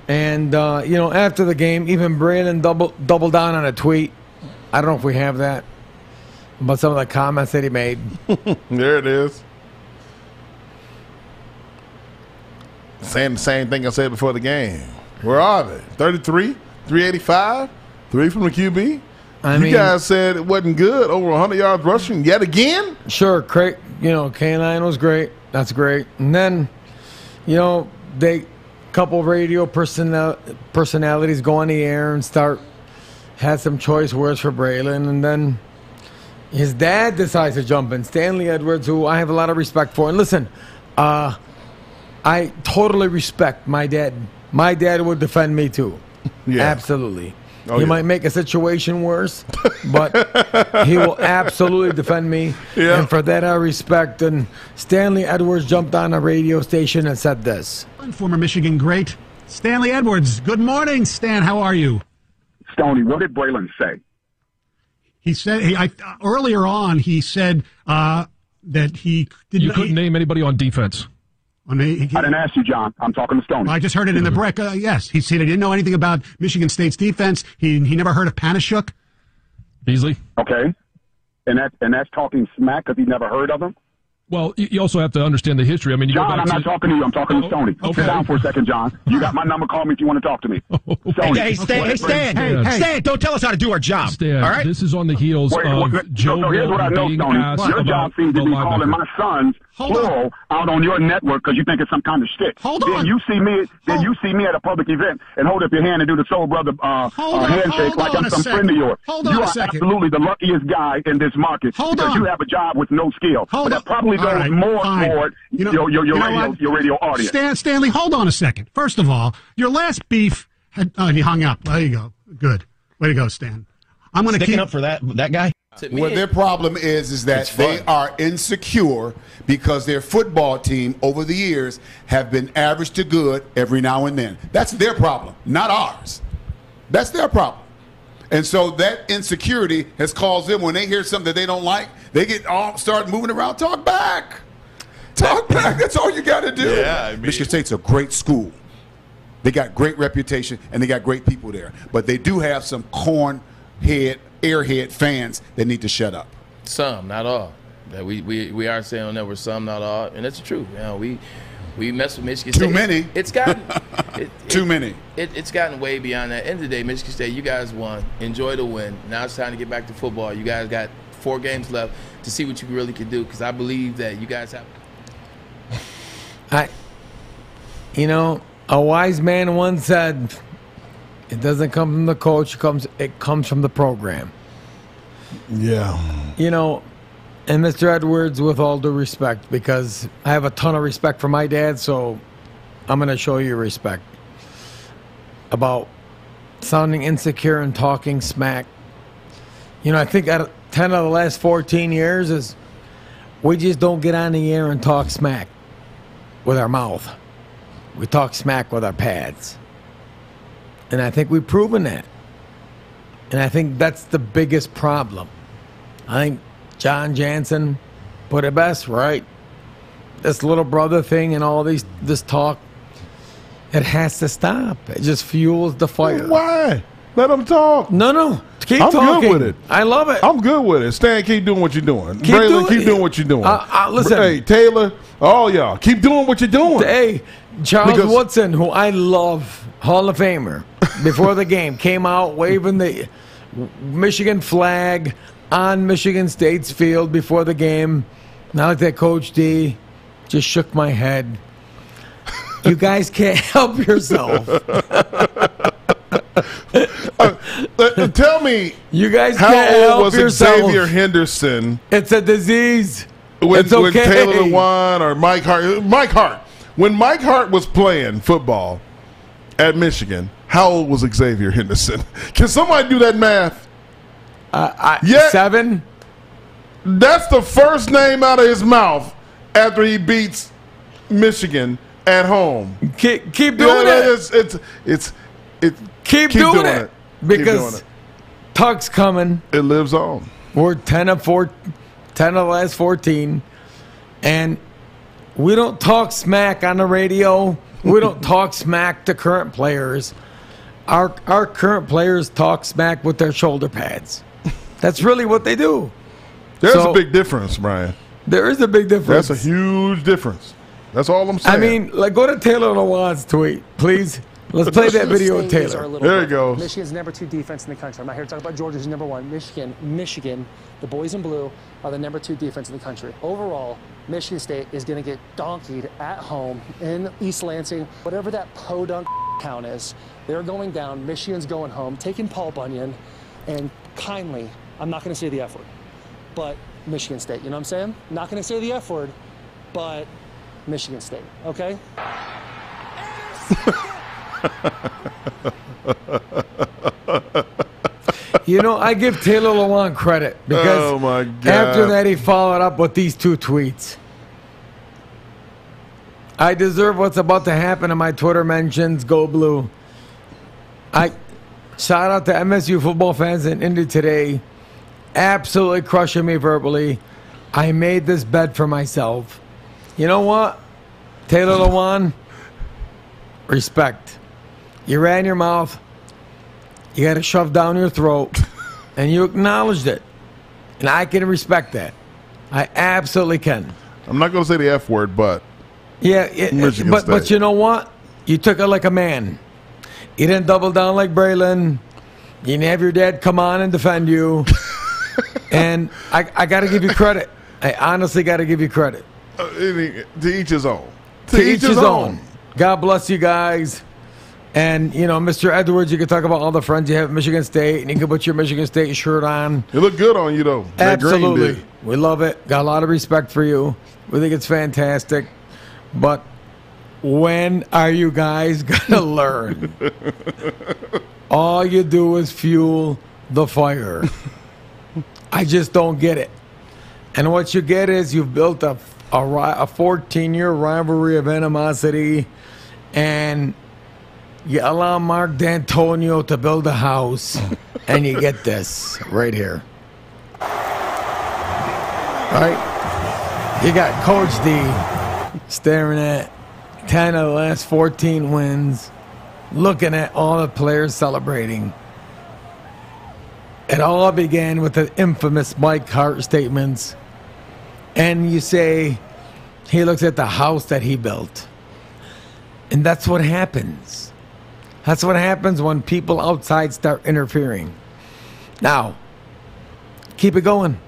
and uh, you know after the game, even Braylon double doubled down on a tweet. I don't know if we have that, but some of the comments that he made. <laughs> There it is. Saying the same thing I said before the game. Where are they? 33? 385? Three from the QB? I you mean- guys said it wasn't good. Over 100 yards rushing yet again? Sure, Craig. You know, K9 was great. That's great. And then, you know, they couple radio personal personalities go on the air and start had some choice words for Braylon, and then his dad decides to jump in, Stanley Edwards, who I have a lot of respect for. And listen, uh, I totally respect my dad. My dad would defend me too. Yeah. Absolutely. Oh, he yeah. might make a situation worse, but he will absolutely defend me. Yeah. And for that, I respect. And Stanley Edwards jumped on a radio station and said this. Former Michigan great Stanley Edwards. Good morning, Stan. How are you? Stoney, what did Braylon say? He said he, I, earlier on he said uh, that he didn't. You couldn't name anybody on defense. I, mean, he- I didn't ask you, John. I'm talking to Stoney. I just heard it in the break. Uh, yes, he said he didn't know anything about Michigan State's defense. He he never heard of Panasiuk. Beasley? Okay, and that and that's talking smack because he never heard of him. Well, you you also have to understand the history. I mean, you John, go I'm back not talking to you. I'm talking to Oh, Stoney. okay. Sit down for a second, John. You got my number. Call me if you want to talk to me. <laughs> Stoney. Hey, Stan, hey, Stan, Hey, hey. Stan, don't tell us how to do our job. Stan, all right? this is on the heels Wait, of wait, Joe so, so here's what I know, Stoney. Your job seems to be calling my sons Hold plural out on your network because you think it's some kind of shit. Hold then on. you see me. Then Hold- you see me at a public event and hold up your hand and do the soul brother uh, Hold uh, on, handshake hold like I'm some second. friend of yours. Hold on you a are absolutely the luckiest guy in this market Hold because on. you have a job with no skill. Hold but on. that probably goes right, more fine. toward You know- your your, your you know radio what? your radio audience. Stan Stanley, hold on a second. First of all, your last beef had oh, he hung up. There you go. Good. Way to go, Stan. I'm going to Sticking keep up for that that guy. What their problem is is that they are insecure because their football team over the years have been average to good every now and then. That's their problem, not ours. That's their problem. And so that insecurity has caused them when they hear something that they don't like, they get all start moving around. Talk back. Talk back. That's all you got to do. Yeah, I mean- Michigan State's a great school. They got great reputation and they got great people there. But they do have some corn head, airhead fans that need to shut up. Some, not all. That we, we, we are saying that we're some, not all, and that's true. You know, we we mess with Michigan State. Too State. many. It's gotten <laughs> it, Too it- many. It, it's gotten way beyond that. End of the day, Michigan State, you guys won. Enjoy the win. Now it's time to get back to football. You guys got four games left to see what you really can do. Because I believe that you guys have. I, you know, a wise man once said, "It doesn't come from the coach; it comes it comes from the program." Yeah. You know, and Mr. Edwards, with all due respect, because I have a ton of respect for my dad, so I'm going to show you respect about sounding insecure and talking smack. You know, I think out of 10 of the last 14 years is we just don't get on the air and talk smack with our mouth. We talk smack with our pads. And I think we've proven that. And I think that's the biggest problem. I think Jon Jansen put it best, right? This little brother thing and all these this talk, it has to stop. It just fuels the fire. Why? Let them talk. No, no. Keep I'm talking. good with it. I love it. I'm good with it. Stan, keep doing what you're doing. Keep Braylon, doing keep it. doing what you're doing. Uh, uh, listen. Hey, Taylor, all y'all, keep doing what you're doing. Hey, Charles Because- Woodson, who I love, Hall of Famer, before the game came out waving the Michigan flag on Michigan State's field before the game. Like that, Coach D. Just shook my head. You guys can't <laughs> help yourself. Uh, tell me, You guys how can't old help was yourself. Xavier Henderson It's a disease. when, it's when okay. Taylor Lewan or Mike Hart? Mike Hart. When Mike Hart was playing football at Michigan, how old was Xavier Henderson? <laughs> Can somebody do that math? Uh, I, Yeah. Seven. That's the first name out of his mouth after he beats Michigan at home. Keep, keep doing Yeah, it. It's it's it's it. Keep, keep doing, doing it. it. Keep doing Because it. Tuck's coming. It lives on. We're 10 of, four, 10 of the last 14. And we don't talk smack on the radio. We don't <laughs> talk smack to current players. Our, our current players talk smack with their shoulder pads. That's really what they do. There's So- a big difference, Brian. There is a big difference. That's a huge difference. That's all I'm saying. I mean, like, go to Taylor Lewan's tweet, please. Let's play that video with State is our Taylor. There you go. Michigan's number two defense in the country. I'm not here to talk about Georgia's number one. Michigan, Michigan, the boys in blue are the number two defense in the country. Overall, Michigan State is going to get donkeyed at home in East Lansing, whatever that podunk town is. They're going down. Michigan's going home, taking Paul Bunyan, and kindly, I'm not going to say the F word, but Michigan State. You know what I'm saying? Not going to say the F word, but Michigan State. Okay? <laughs> You know, I give Taylor Lewan credit because Oh, my God. after that he followed up with these two tweets. I deserve what's about to happen in my Twitter mentions. Go blue. I shout out to MSU football fans in Indy today, absolutely crushing me verbally. I made this bet for myself. You know what, Taylor Lewan? Respect. You ran your mouth. You got to shove down your throat, and you acknowledged it, and I can respect that. I absolutely can. I'm not going to say the F word, but Yeah, it, Michigan but but you know what? You took it like a man. You didn't double down like Braylon. You didn't have your dad come on and defend you. <laughs> and I, I got to give you credit. I honestly got to give you credit. uh, to each his own. To, each his own. God bless you guys. And you know, Mr. Edwards, you can talk about all the friends you have at Michigan State, and you can put your Michigan State shirt on. It looked good on you though. Absolutely. We love it. Got a lot of respect for you. We think it's fantastic. But when are you guys <laughs> to learn? <laughs> All you do is fuel the fire. I just don't get it. And what you get is you've built a, a, a 14 year rivalry of animosity, and you allow Mark Dantonio to build a house, and you get this right here. Right? You got Coach D staring at 10 of the last 14 wins. looking at all the players celebrating. It all began with the infamous Mike Hart statements. And you say, he looks at the house that he built. And that's what happens. That's what happens when people outside start interfering. Now, keep it going.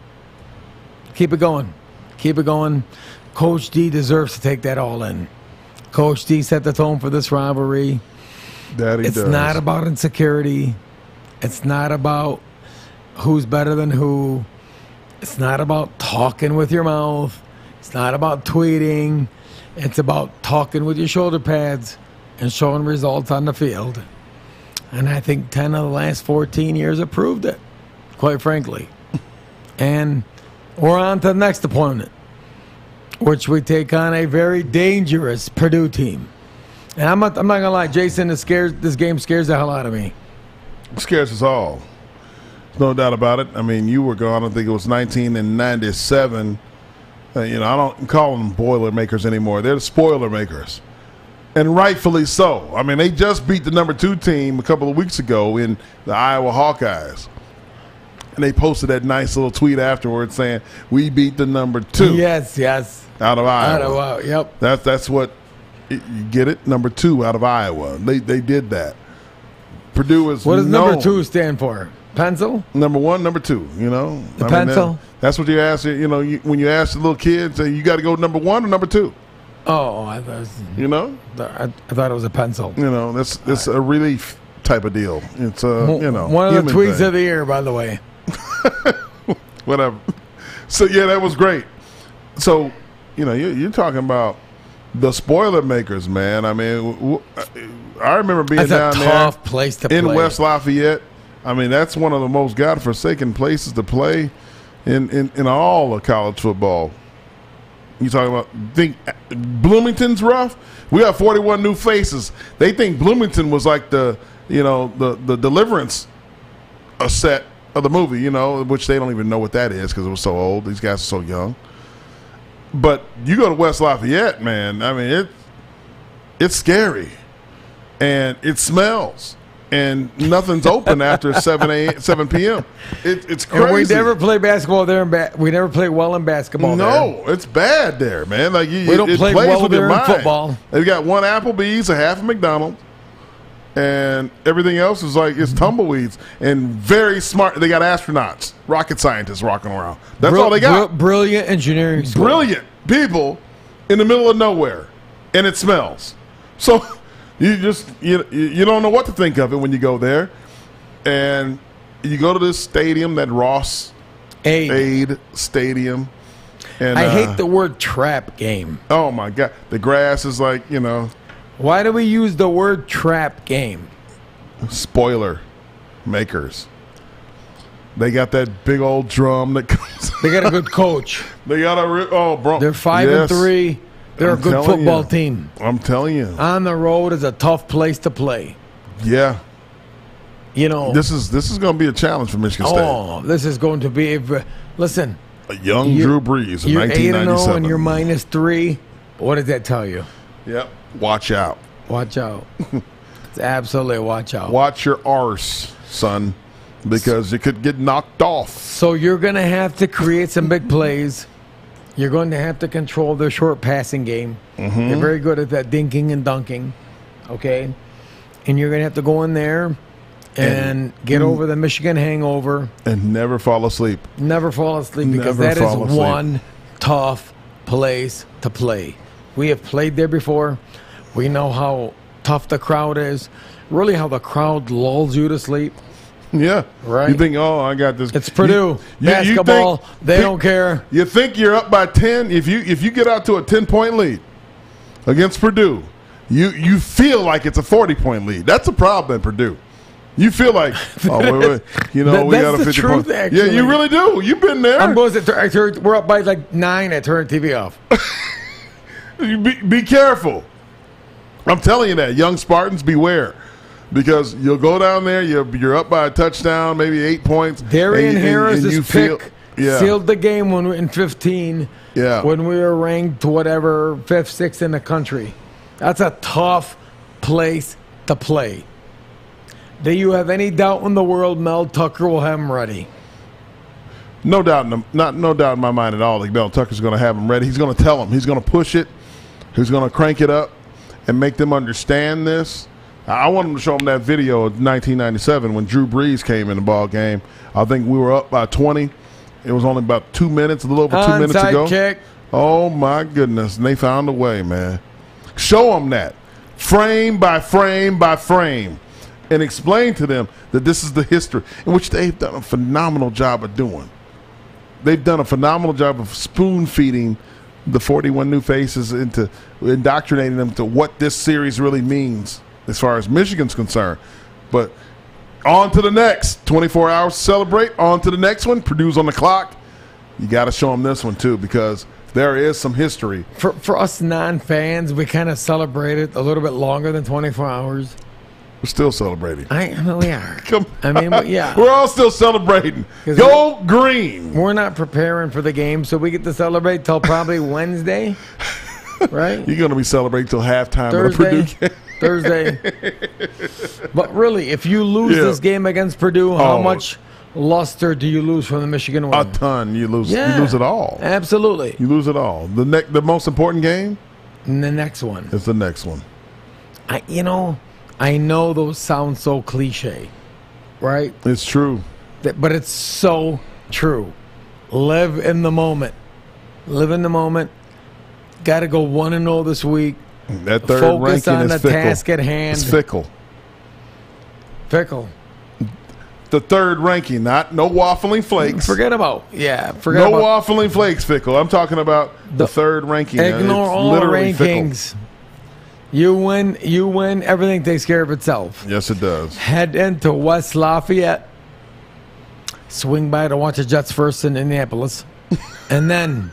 Keep it going. Keep it going. Coach D deserves to take that all in. Coach D set the tone for this rivalry. That he it's does. not about insecurity. It's not about who's better than who. It's not about talking with your mouth. It's not about tweeting. It's about talking with your shoulder pads and showing results on the field. And I think 10 of the last 14 years have proved it, quite frankly. <laughs> And we're on to the next opponent, which we take on a very dangerous Purdue team. And I'm not, I'm not gonna lie, Jason, this scares this game scares the hell out of me. scares us all. There's no doubt about it. I mean, you were gone. I think it was 1997. Uh, you know, I don't call them Boilermakers anymore. They're the Spoiler Makers, and rightfully so. I mean, they just beat the number two team a couple of weeks ago in the Iowa Hawkeyes, and they posted that nice little tweet afterwards saying, "We beat the number two Yes, yes. out of Iowa." Out of Iowa, yep. That's that's what you get it. Number two out of Iowa. They they did that. Purdue is What does number two stand for? Pencil? Number one, number two. You know, The I mean, pencil? that- that's what you ask. You know, you, when you ask the little kids, say, you got to go number one or number two. Oh, oh, I thought, was- You know, I, I thought it was a pencil. you know, that's that's a relief type of deal. It's uh, a you know One of the tweets thing. of the year, by the way. <laughs> whatever. So yeah, that was great. So you know, you, you're talking about the spoiler makers, man. I mean, I remember being That's a down tough there place to in play. West Lafayette. I mean, that's one of the most godforsaken places to play in in, in all of college football. You talking about think Bloomington's rough? We got 41 new faces. They think Bloomington was like the you know the the Deliverance a set of the movie, you know, which they don't even know what that is because it was so old. These guys are so young. But you go to West Lafayette, man. I mean, it it's scary, and it smells, and nothing's open after <laughs> seven a seven p.m. It, it's crazy. And we never play basketball there. In ba- we never play well in basketball. there. No, it's bad there, man. Like you, We don't it play plays well with your there in football. They've got one Applebee's, a half a McDonald's, and everything else is like it's mm-hmm. tumbleweeds and very smart. They got astronauts, rocket scientists rocking around. That's Bril- all they got. bril- brilliant engineering. school. Brilliant people in the middle of nowhere, and it smells. So you just you you don't know what to think of it when you go there, and you go to this stadium that Ross Aid, Stadium. And I uh, hate the word trap game. Oh my god, the grass is like you know Why do we use the word trap game? spoiler makers. They got that big old drum that comes. They got a good <laughs> coach. they got a re- oh bro. They're five Yes. and three. They're I'm a good football you. team. I'm telling you, On the road is a tough place to play. yeah. You know. This is this is going to be a challenge for Michigan State. oh, this is going to be. A, v- uh, listen, A young you- Drew Brees in you're eight and 1997. zero, and you're minus three. What does that tell you? Yep. Watch out. Watch out. <laughs> it's absolutely watch out. Watch your arse, son, because you could get knocked off. So you're going to have to create some big plays. You're going to have to control their short passing game. Mm-hmm. They're very good at that dinking and dunking. Okay? And you're going to have to go in there and, get Mm. over the Michigan hangover. And never fall asleep. Never fall asleep because Never that is asleep. one tough place to play. We have played there before. We know how tough the crowd is. Really, how the crowd lulls you to sleep. <laughs> Yeah. Right. You think, oh, I got this. It's Purdue. Basketball, they don't care. You think you're up by ten? If you if you get out to a ten point lead against Purdue, you you feel like it's a forty point lead. That's a problem in Purdue. You feel like, oh wait, wait, <laughs> you know, That- we got a the fifty truth, point. Yeah, you really do. You've been there. I'm going to. We're up by like nine. I the TV off. <laughs> Be, be careful. I'm telling you that, young Spartans, beware. Because you'll go down there, you're, you're up by a touchdown, maybe eight points. Darian and- and- Harris' and you pick feel- yeah, sealed the game when we in 15. Yeah. When we were ranked whatever fifth, sixth in the country. That's a tough place to play. Do you have any doubt in the world Mel Tucker will have him ready? No doubt, in the, not no doubt in my mind at all. That Mel Tucker's going to have them ready. He's going to tell them. He's going to push it. He's going to crank it up and make them understand this. I want him to show them that video of 1997 when Drew Brees came in the ball game. I think we were up by 20. It was only about two minutes, a little over two minutes ago. kick. Oh my goodness! And they found a way, man. Show them that frame by frame by frame, and explain to them that this is the history in which they've done a phenomenal job of doing. They've done a phenomenal job of spoon feeding the 41 new faces into indoctrinating them to what this series really means as far as Michigan's concerned. But on to the next 24 hours to celebrate. On to the next one. Purdue's on the clock. You got to show them this one too because there is some history. For for us non-fans, we kind of celebrate it a little bit longer than 24 hours. We're still celebrating. I I we are. <laughs> Come I mean, we- yeah. We're all still celebrating. Go green. We're not preparing for the game, so we get to celebrate till probably <laughs> Wednesday, right? You're going to be celebrating till halftime of the Purdue <laughs> game. Thursday. But really, if you lose Yeah. this game against Purdue, how Oh. much luster do you lose from the Michigan win? A ton. You lose. Yeah. You lose it all. Absolutely. You lose it all. The ne- the most important game And the next one. It's the next one. I, you know, I know those sound so cliche, right? It's true. That- But it's so true. Live in the moment. Live in the moment. Got to go one and zero this week. That third Focus ranking on is the fickle. task at hand. It's fickle. Fickle. The third ranking, not no waffling flakes. Forget about yeah. Forget about. no about waffling flakes, fickle. I'm talking about the, third ranking. ignore all the literally fickle. rankings. You win. You win. Everything takes care of itself. Yes, it does. Head into West Lafayette. Swing by to watch the Jets first in Indianapolis, <laughs> and then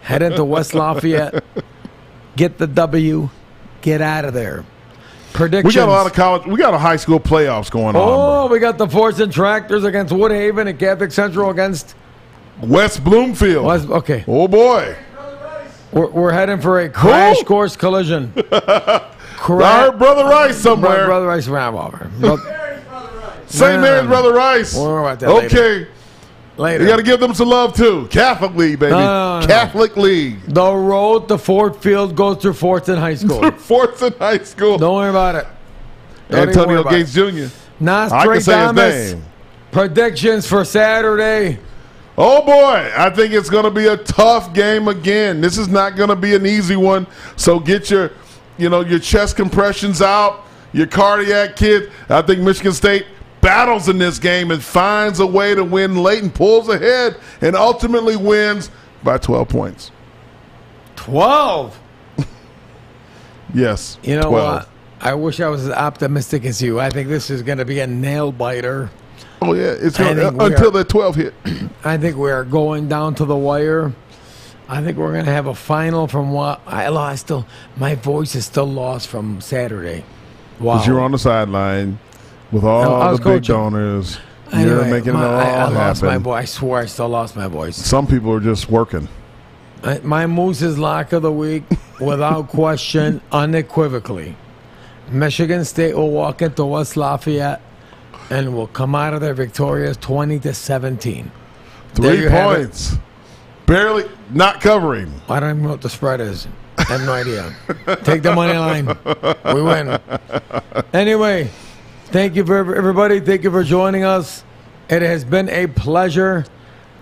head into West Lafayette. Get the W. Get out of there. Predictions. We got a lot of college. We got a high school playoffs going on. Oh, we got the Fordson Tractors against Woodhaven and Catholic Central against West Bloomfield. West, okay. Oh boy. We're, we're heading for a crash course collision. <laughs> I heard Brother Rice somewhere. Brother, Brother Rice ran over. But- St. Mary's Brother Rice. We'll that later. Later. You got to give them some love too. Catholic League, baby. No, no, no. Catholic League. The road to Ford Field goes through Fordson High School. <laughs> Fourth in high school. Don't worry about it. Don't Antonio about Gates it. Jr. Nostradamus. say his name. Predictions for Saturday. Oh boy, I think it's going to be a tough game again. This is not going to be an easy one. So get your, you know, your chest compressions out, your cardiac kit. I think Michigan State battles in this game and finds a way to win late and pulls ahead and ultimately wins by 12 points. 12. <laughs> Yes. You know 12. what? I wish I was as optimistic as you. I think this is going to be a nail biter. Oh yeah, it's gonna, think uh, until the 12 hit. <clears throat> I think we are going down to the wire. I think we're going to have a final from what I, I still my voice is still lost from Saturday. Wow. Because you're on the sideline with all the big coaching. donors. you're making my- it all I, I lost my voice. I swear I still lost my voice. Some people are just working. I, my Moose's lock of the week, without <laughs> question, unequivocally. Michigan State will walk into West Lafayette and will come out of there victorious 20 to 17. Three you have it. points. Barely not covering. I don't even know what the spread is. I have no idea. Take the money line. We win. <laughs> Anyway, thank you for everybody. Thank you for joining us. It has been a pleasure.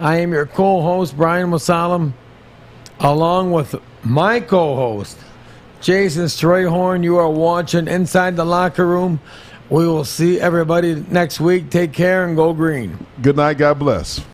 I am your co-host Brian Mosallam, along with my co-host Jason Strayhorn. You are watching Inside the Locker Room. We will see everybody next week. Take care and go green. Good night. God bless.